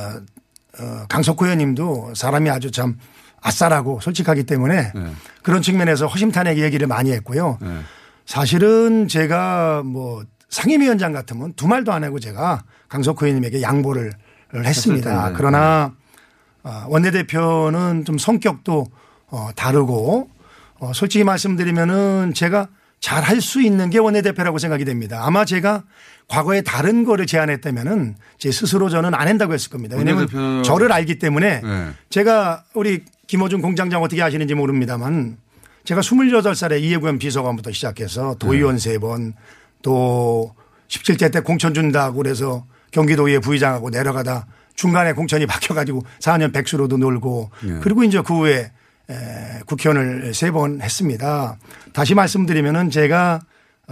어, 강석호 의원님도 사람이 아주 참 아싸라고 솔직하기 때문에 네. 그런 측면에서 허심탄회하게 얘기를 많이 했고요. 네. 사실은 제가 뭐 상임위원장 같으면 두 말도 안 하고 제가 강석호 의원님에게 양보를 했습니다. 그러나 어, 원내대표는 좀 성격도 어, 다르고 어, 솔직히 말씀드리면은 제가 잘 할 수 있는 게 원내대표라고 생각이 됩니다. 아마 제가 과거에 다른 거를 제안했다면은 제 스스로 저는 안 한다고 했을 겁니다. 왜냐하면 저를 알기 때문에 네. 제가 우리 김호준 공장장 어떻게 아시는지 모릅니다만 제가 28살에 이해구현 비서관부터 시작해서 도의원 네. 3번 또 17대 때 공천 준다고 그래서 경기도의회 부의장하고 내려가다 중간에 공천이 바뀌어가지고 4년 백수로도 놀고 네. 그리고 이제 그 후에 국회의원을 세번 했습니다. 다시 말씀드리면은 제가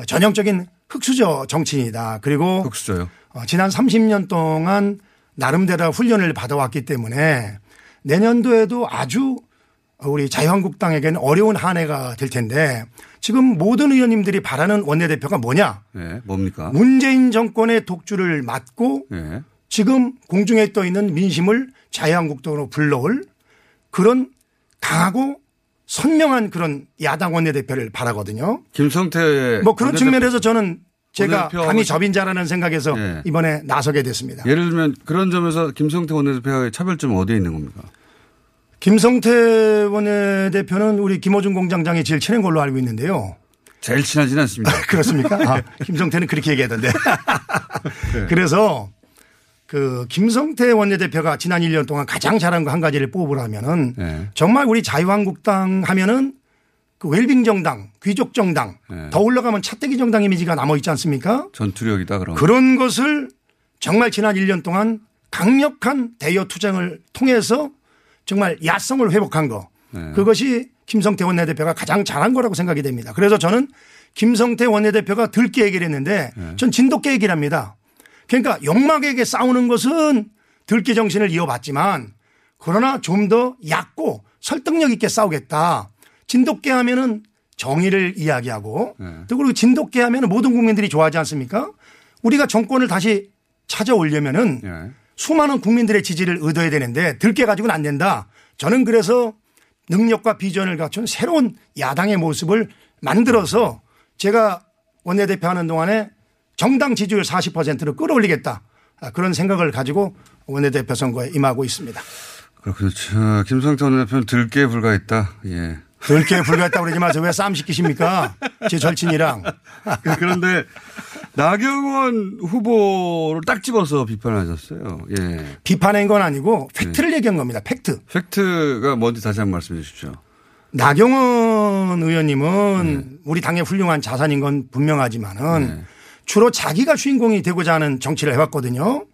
전형적인 흑수저 정치인이다. 그리고 흑수저요. 어, 지난 30년 동안 나름대로 훈련을 받아왔기 때문에 내년도에도 아주 우리 자유한국당에게는 어려운 한 해가 될 텐데 지금 모든 의원님들이 바라는 원내대표가 뭐냐? 네, 뭡니까? 문재인 정권의 독주를 막고 네. 지금 공중에 떠 있는 민심을 자유한국당으로 불러올 그런 강하고 선명한 그런 야당 원내대표를 바라거든요. 김성태 뭐 그런 측면에서 저는 제가 감히 접인 자라는 생각에서 네. 이번에 나서게 됐습니다. 예를 들면 그런 점에서 김성태 원내대표의 차별점은 어디에 있는 겁니까? 김성태 원내대표는 우리 김호준 공장장이 제일 친한 걸로 알고 있는데요. 제일 친하진 않습니다. 그렇습니까? 아, 김성태는 그렇게 얘기하던데. 네. 그래서 그 김성태 원내대표가 지난 1년 동안 가장 잘한 거 한 가지를 뽑으라면은 네. 정말 우리 자유한국당 하면은 그 웰빙 정당, 귀족 정당 네. 더 올라가면 차떼기 정당 이미지가 남아 있지 않습니까? 전투력이다 그럼. 그런 것을 정말 지난 1년 동안 강력한 대여 투쟁을 통해서 정말 야성을 회복한 거. 네. 그것이 김성태 원내대표가 가장 잘한 거라고 생각이 됩니다. 그래서 저는 김성태 원내대표가 들게 얘기를 했는데 네. 전 진돗개 얘기를 합니다. 그러니까 욕망에게 싸우는 것은 들깨 정신을 이어봤지만 그러나 좀 더 얕고 설득력 있게 싸우겠다. 진돗개 하면은 정의를 이야기하고 네. 또 그리고 진돗개 하면은 모든 국민들이 좋아하지 않습니까? 우리가 정권을 다시 찾아오려면은 네. 수많은 국민들의 지지를 얻어야 되는데 들깨 가지고는 안 된다. 저는 그래서 능력과 비전을 갖춘 새로운 야당의 모습을 만들어서 제가 원내대표 하는 동안에 정당 지지율 40%를 끌어올리겠다. 아, 그런 생각을 가지고 원내대표 선거에 임하고 있습니다. 그렇군요. 김성태 원내대표는 들깨에 불과했다. 예. 들개에 불과했다고 그러지 마세요. 왜 싸움 시키십니까? 제 절친이랑. 그런데 나경원 후보를 딱 집어서 비판하셨어요. 예. 비판한 건 아니고 팩트를 네. 얘기한 겁니다. 팩트. 팩트가 뭔지 다시 한번 말씀해 주십시오. 나경원 의원님은 네. 우리 당의 훌륭한 자산인 건 분명하지만은 네. 주로 자기가 주인공이 되고자 하는 정치를 해왔거든요.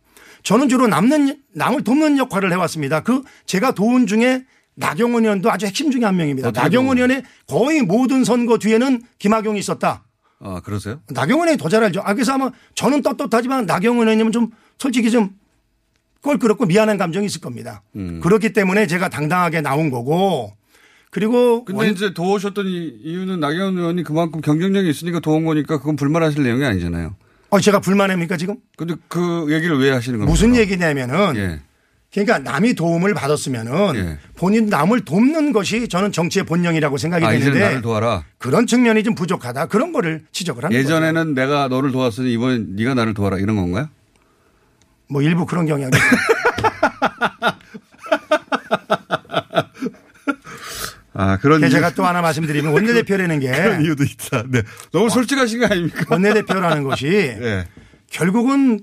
저는 주로 남는 남을 돕는 역할을 해왔습니다. 그 제가 도운 중에 나경원 의원도 아주 핵심 중에 한 명입니다. 나경원 의원의 거의 모든 선거 뒤에는 김학용이 있었다. 아 그러세요? 나경원 의원이 더 잘 알죠. 아 그래서 아마 저는 떳떳하지만 나경원 의원님은 좀 솔직히 좀 껄끄럽고 미안한 감정이 있을 겁니다. 음. 그렇기 때문에 제가 당당하게 나온 거고 그리고 근데 원... 이제 도우셨던 이유는 나경원 의원이 그만큼 경쟁력이 있으니까 도운 거니까 그건 불만하실 내용이 아니잖아요. 어, 제가 불만합니까 지금? 근데 그 얘기를 왜 하시는 겁니까? 무슨 얘기냐면은 예. 그러니까 남이 도움을 받았으면은 예. 본인 남을 돕는 것이 저는 정치의 본령이라고 생각이 아, 되는데 나를 도와라. 그런 측면이 좀 부족하다 그런 거를 지적을 하는 예전에는 거죠. 내가 너를 도왔으니 이번엔 네가 나를 도와라 이런 건가요? 뭐 일부 그런 경향이 아, 그런 이유. 제가 또 하나 말씀드리면 원내대표라는 게 그런 이유도 있다. 네. 너무 솔직하신 거 아닙니까? 원내대표라는 것이 네. 결국은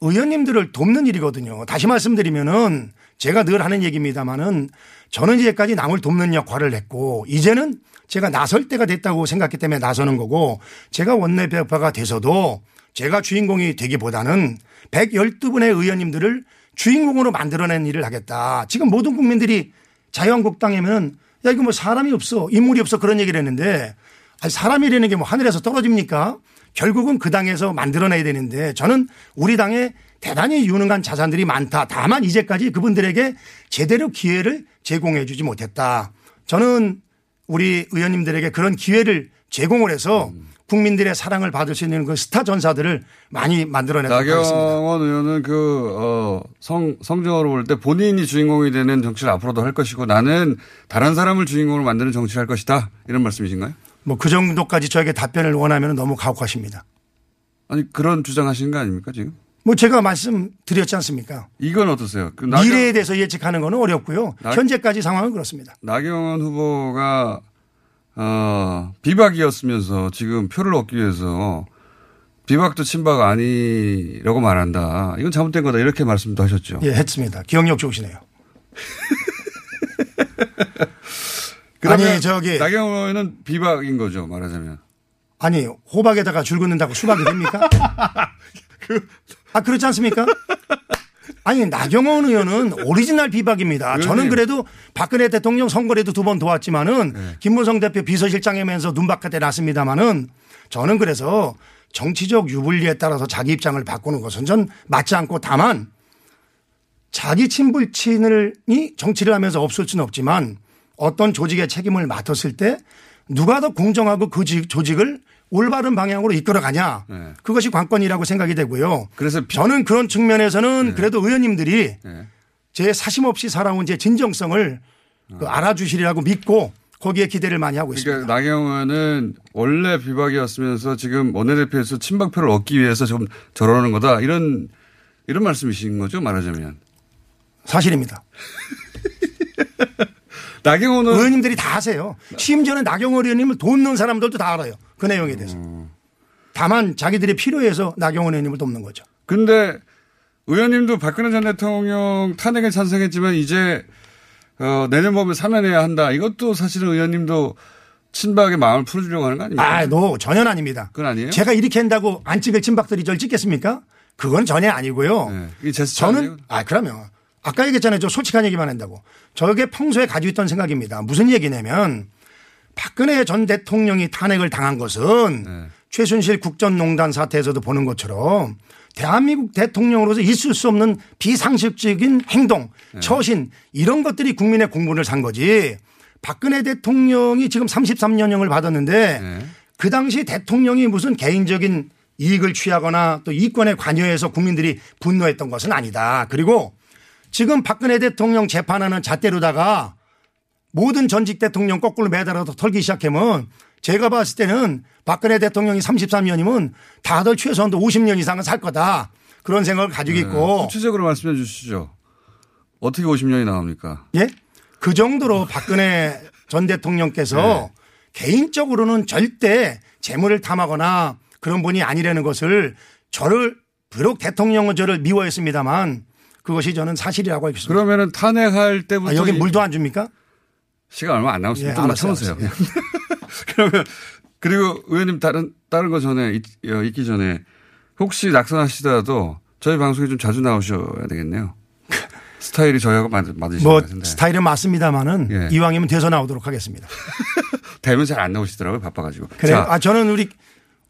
의원님들을 돕는 일이거든요. 다시 말씀드리면은 제가 늘 하는 얘기입니다만은 저는 이제까지 남을 돕는 역할을 했고 이제는 제가 나설 때가 됐다고 생각했기 때문에 나서는 거고 제가 원내대표가 돼서도 제가 주인공이 되기보다는 112분의 의원님들을 주인공으로 만들어낸 일을 하겠다. 지금 모든 국민들이 자유한국당이면 야 이거 뭐 사람이 없어 인물이 없어 그런 얘기를 했는데 아니 사람이라는 게 뭐 하늘에서 떨어집니까? 결국은 그 당에서 만들어내야 되는데 저는 우리 당에 대단히 유능한 자산들이 많다. 다만 이제까지 그분들에게 제대로 기회를 제공해 주지 못했다. 저는 우리 의원님들에게 그런 기회를 제공을 해서 국민들의 사랑을 받을 수 있는 그 스타 전사들을 많이 만들어내도록 하겠습니다. 나경원 의원은 그, 어, 성, 성정어로 볼 때 본인이 주인공이 되는 정치를 앞으로도 할 것이고 나는 다른 사람을 주인공으로 만드는 정치를 할 것이다. 이런 말씀이신가요? 뭐 그 정도까지 저에게 답변을 원하면 너무 가혹하십니다. 아니, 그런 주장하시는 거 아닙니까 지금? 뭐 제가 말씀드렸지 않습니까? 이건 어떠세요? 그 나경... 미래에 대해서 예측하는 건 어렵고요. 나... 현재까지 상황은 그렇습니다. 나경원 후보가 어, 비박이었으면서 지금 표를 얻기 위해서 비박도 친박 아니라고 말한다. 이건 잘못된 거다. 이렇게 말씀도 하셨죠. 예, 했습니다. 기억력 좋으시네요. 아니, 저기. 나경원은 비박인 거죠. 말하자면. 아니, 호박에다가 줄 긋는다고 수박이 됩니까? 그, 아, 그렇지 않습니까? 아니 나경원 의원은 오리지널 비박입니다. 저는 그래도 박근혜 대통령 선거에도 두 번 도왔지만은 네. 김무성 대표 비서실장이면서 눈 밖에 났습니다마는 저는 그래서 정치적 유불리에 따라서 자기 입장을 바꾸는 것은 전 맞지 않고 다만 자기 친불친을이 정치를 하면서 없을 수는 없지만 어떤 조직의 책임을 맡았을 때 누가 더 공정하고 그 조직을 올바른 방향으로 이끌어가냐 네. 그것이 관건이라고 생각이 되고요. 그래서 저는 그런 측면에서는 네. 그래도 의원님들이 네. 제 사심 없이 살아온 제 진정성을 그 알아주시리라고 믿고 거기에 기대를 많이 하고 있습니다. 그러니까 나경원은 원래 비박이었으면서 지금 원내대표에서 친박표를 얻기 위해서 좀 저러는 거다 이런 이런 말씀이신 거죠 말하자면 사실입니다. 나경원은 의원님들이 다 아세요. 심지어는 나경원 의원님을 돕는 사람들도 다 알아요. 그 내용에 대해서. 음. 다만 자기들이 필요해서 나경원 의원님을 돕는 거죠. 근데 의원님도 박근혜 전 대통령 탄핵에 찬성했지만 이제 어, 내년 봄에 사면해야 한다. 이것도 사실은 의원님도 친박의 마음을 풀어주려고 하는 거 아닙니까? 아, 노, 전혀 아닙니다. 그건 아니에요? 제가 이렇게 한다고 안 찍을 친박들이 절 찍겠습니까? 그건 전혀 아니고요. 네. 저는, 아니에요? 아, 그러면 아까 얘기했잖아요. 저 솔직한 얘기만 한다고. 저게 평소에 가지고 있던 생각입니다. 무슨 얘기냐면 박근혜 전 대통령이 탄핵을 당한 것은 네. 최순실 국정농단 사태에서도 보는 것처럼 대한민국 대통령으로서 있을 수 없는 비상식적인 행동, 네. 처신 이런 것들이 국민의 공분을 산 거지. 박근혜 대통령이 지금 33년형을 받았는데 네. 그 당시 대통령이 무슨 개인적인 이익을 취하거나 또 이권에 관여해서 국민들이 분노했던 것은 아니다. 그리고 지금 박근혜 대통령 재판하는 잣대로다가 모든 전직 대통령 거꾸로 매달아서 털기 시작하면 제가 봤을 때는 박근혜 대통령이 33년이면 다들 최소한도 50년 이상은 살 거다. 그런 생각을 가지고 네. 있고. 구체적으로 말씀해 주시죠. 어떻게 50년이 나옵니까? 예? 그 정도로 박근혜 전 대통령께서 네. 개인적으로는 절대 재물을 탐하거나 그런 분이 아니라는 것을 저를 비록 대통령은 저를 미워했습니다만 그것이 저는 사실이라고 알고 있습니다. 그러면은 탄핵할 때부터 아, 여기 물도 안 줍니까? 시간 얼마 안 남았습니다. 예, 좀만 참으세요. 그러면 그리고 의원님 다른 다른 거 전에 있, 어, 있기 전에 혹시 낙선하시더라도 저희 방송에 좀 자주 나오셔야 되겠네요. 스타일이 저희하고 맞, 맞으신 뭐 같은데. 스타일은 맞습니다만은 예. 이왕이면 돼서 나오도록 하겠습니다. 되면 잘 안 나오시더라고요. 바빠가지고. 그래요? 자, 아 저는 우리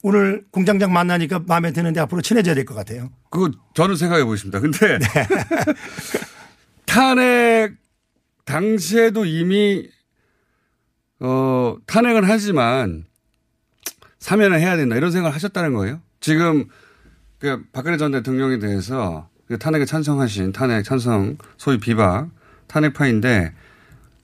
오늘 공장장 만나니까 마음에 드는데 앞으로 친해져야 될 것 같아요. 그거 저는 생각해 보겠습니다. 근데 네. 탄핵 당시에도 이미 어 탄핵은 하지만 사면을 해야 된다 이런 생각을 하셨다는 거예요. 지금 그 박근혜 전 대통령에 대해서 그 탄핵에 찬성하신 탄핵 찬성 소위 비박 탄핵파인데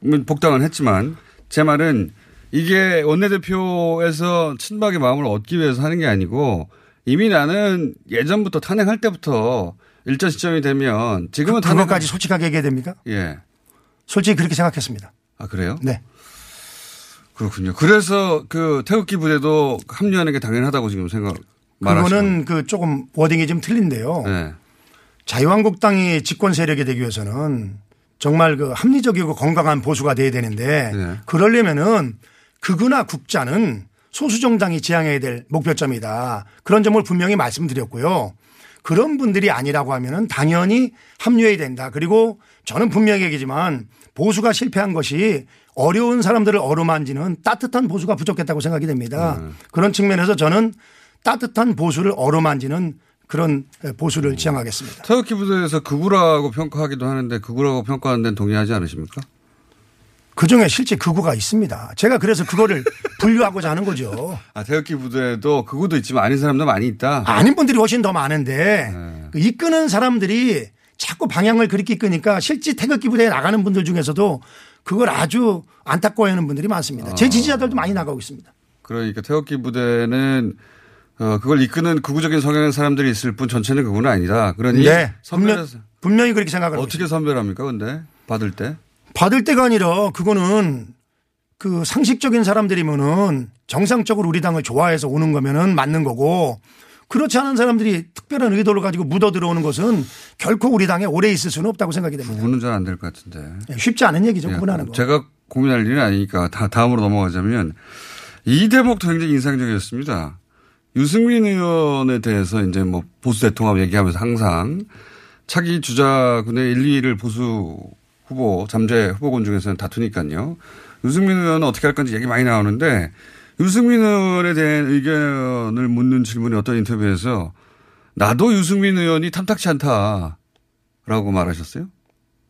뭐 복당은 했지만 제 말은 이게 원내대표에서 친박의 마음을 얻기 위해서 하는 게 아니고 이미 나는 예전부터 탄핵할 때부터 일정 시점이 되면 지금은 그, 그것까지 솔직하게 얘기해야 됩니까? 예. 솔직히 그렇게 생각했습니다. 아 그래요? 네. 그렇군요. 그래서 그 태극기 부대도 합류하는 게 당연하다고 지금 생각 말하시는 그거는 그 조금 워딩이 좀 틀린데요. 네. 자유한국당이 집권 세력이 되기 위해서는 정말 그 합리적이고 건강한 보수가 돼야 되는데 네. 그러려면은 극우나 국자는 소수 정당이 지향해야 될 목표점이다. 그런 점을 분명히 말씀드렸고요. 그런 분들이 아니라고 하면은 당연히 합류해야 된다. 그리고 저는 분명히 얘기지만 보수가 실패한 것이 어려운 사람들을 어루만지는 따뜻한 보수가 부족했다고 생각이 됩니다. 그런 측면에서 저는 따뜻한 보수를 어루만지는 그런 보수를 지향하겠습니다. 태극기 부대에서 극우라고 평가하기도 하는데 극우라고 평가하는 데는 동의하지 않으십니까? 그 중에 실제 극우가 있습니다. 제가 그래서 그거를 분류하고자 하는 거죠. 아 태극기 부대도 극우도 있지만 아닌 사람도 많이 있다. 아닌 분들이 훨씬 더 많은데 그 이끄는 사람들이 자꾸 방향을 그렇게 이끄니까 실제 태극기 부대에 나가는 분들 중에서도 그걸 아주 안타까워하는 분들이 많습니다. 제 지지자들도 많이 나가고 있습니다. 그러니까 태극기 부대는 어, 그걸 이끄는 극우적인 성향의 사람들이 있을 뿐 전체는 극우는 아니다. 그러니 네. 선별 분명, 분명히 그렇게 생각을 어떻게 선별합니까? 근데 받을 때 받을 때가 아니라 그거는 그 상식적인 사람들이면은 정상적으로 우리 당을 좋아해서 오는 거면은 맞는 거고 그렇지 않은 사람들이 특별한 의도를 가지고 묻어 들어오는 것은 결코 우리 당에 오래 있을 수는 없다고 생각이 됩니다. 그분은 잘안 될 것 같은데. 예, 쉽지 않은 얘기죠. 예, 구분하는 거. 제가 고민할 일은 아니니까 다 다음으로 넘어가자면 이 대목도 굉장히 인상적이었습니다. 유승민 의원에 대해서 이제 뭐 보수 대통합 얘기하면서 항상 차기 주자군의 1, 2위를 보수 후보 잠재 후보군 중에서는 다투니까요. 유승민 의원은 어떻게 할 건지 얘기 많이 나오는데 유승민 의원에 대한 의견을 묻는 질문이 어떤 인터뷰에서 나도 유승민 의원이 탐탁치 않다라고 말하셨어요.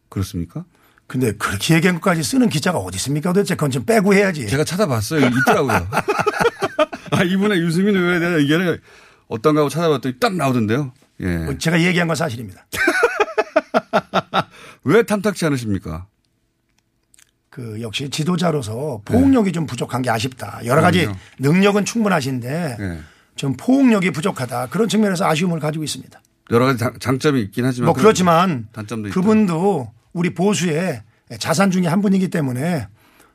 그렇습니까? 근데 그렇게 얘기한 것까지 쓰는 기자가 어디 있습니까? 도대체 그건 좀 빼고 해야지. 제가 찾아봤어요. 있더라고요. 아, 이분의 유승민 의원에 대한 의견을 어떤가 하고 찾아봤더니 딱 나오던데요. 예. 제가 얘기한 건 사실입니다. 왜 탐탁치 않으십니까? 그 역시 지도자로서 포용력이 좀 부족한 게 아쉽다. 여러 가지 그럼요. 능력은 충분하신데 예. 좀 포용력이 부족하다. 그런 측면에서 아쉬움을 가지고 있습니다. 여러 가지 장- 장점이 있긴 하지만 뭐 그렇지만 단점도 있다. 그분도 우리 보수의 자산 중에 한 분이기 때문에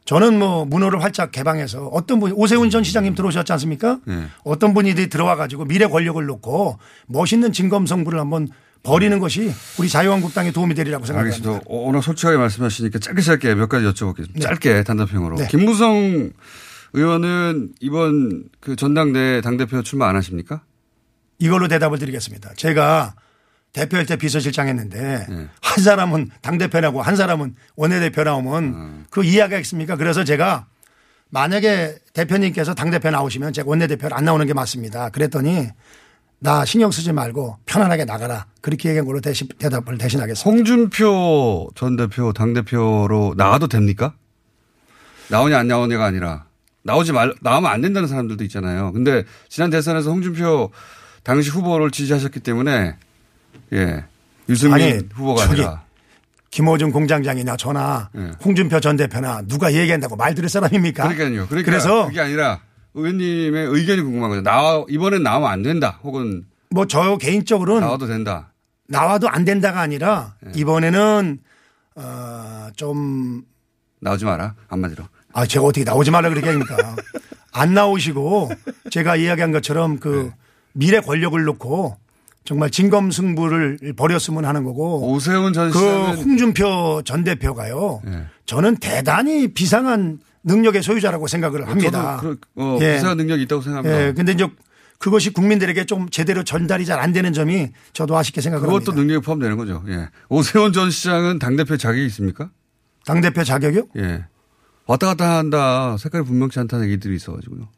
저는 뭐 문호를 활짝 개방해서 어떤 분 오세훈 전 시장님 들어오셨지 않습니까? 예. 어떤 분이 들어와 가지고 미래 권력을 놓고 멋있는 진검성부를 한번 벌이는 것이 우리 자유한국당에 도움이 되리라고 생각합니다. 알겠습니다. 어, 워낙 솔직하게 말씀하시니까 짧게 짧게 몇 가지 여쭤볼게요. 네. 짧게 단답형으로. 네. 김무성 의원은 이번 그 전당대 당대표 출마 안 하십니까? 이걸로 대답을 드리겠습니다. 제가 대표할 때 비서실장 했는데 네. 한 사람은 당대표라고 한 사람은 원내대표 나오면 음. 그 이해가 있습니까? 그래서 제가 만약에 대표님께서 당대표 나오시면 제가 원내대표를 안 나오는 게 맞습니다. 그랬더니 나 신경 쓰지 말고 편안하게 나가라. 그렇게 얘기한 걸로 대신, 대답을 대신하겠습니다. 홍준표 전 대표 당대표로 나와도 됩니까? 나오냐 안 나오냐가 아니라 나오지 말 나오면 안 된다는 사람들도 있잖아요. 근데 지난 대선에서 홍준표 당시 후보를 지지하셨기 때문에 예 유승민 아니, 후보가 아니라 김호준 공장장이나 저나 예. 홍준표 전 대표나 누가 얘기한다고 말 들을 사람입니까? 그러니까요. 그러니까 그래서 그게 아니라 의원님의 의견이 궁금한 거죠. 나와 이번엔 나오면 안 된다. 혹은 뭐 저 개인적으로는 나와도 된다. 나와도 안 된다가 아니라 예. 이번에는 어좀 나오지 마라 한마디로. 아, 제가 어떻게 나오지 말라 그렇게 합니까? 안 나오시고 제가 이야기한 것처럼 그 미래 권력을 놓고 정말 진검승부를 벌였으면 하는 거고. 오세훈 전그 시장은 홍준표 전 대표가요. 저는 대단히 비상한 능력의 소유자라고 생각을 합니다. 저도 그, 어, 예. 능력이 있다고 생각합니다. 예. 근데 이제 그것이 국민들에게 좀 제대로 전달이 잘 안 되는 점이 저도 아쉽게 생각을 그것도 합니다. 능력에 포함되는 거죠. 예. 오세훈 전 시장은 당대표 자격이 있습니까? 당대표 자격이요? 예. 왔다 갔다 한다. 색깔이 분명치 않다는 얘기들이 있어가지고요.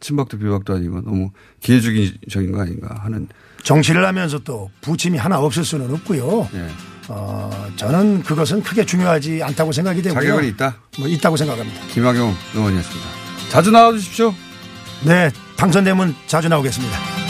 친박도 비박도 아니고 너무 기회주기적인 거 아닌가 하는. 정치를 하면서 또 부침이 하나 없을 수는 없고요. 예. 어, 저는 그것은 크게 중요하지 않다고 생각이 되고요. 자격은 있다? 뭐 있다고 생각합니다. 김학용 의원이었습니다. 자주 나와 주십시오. 네, 당선되면 자주 나오겠습니다.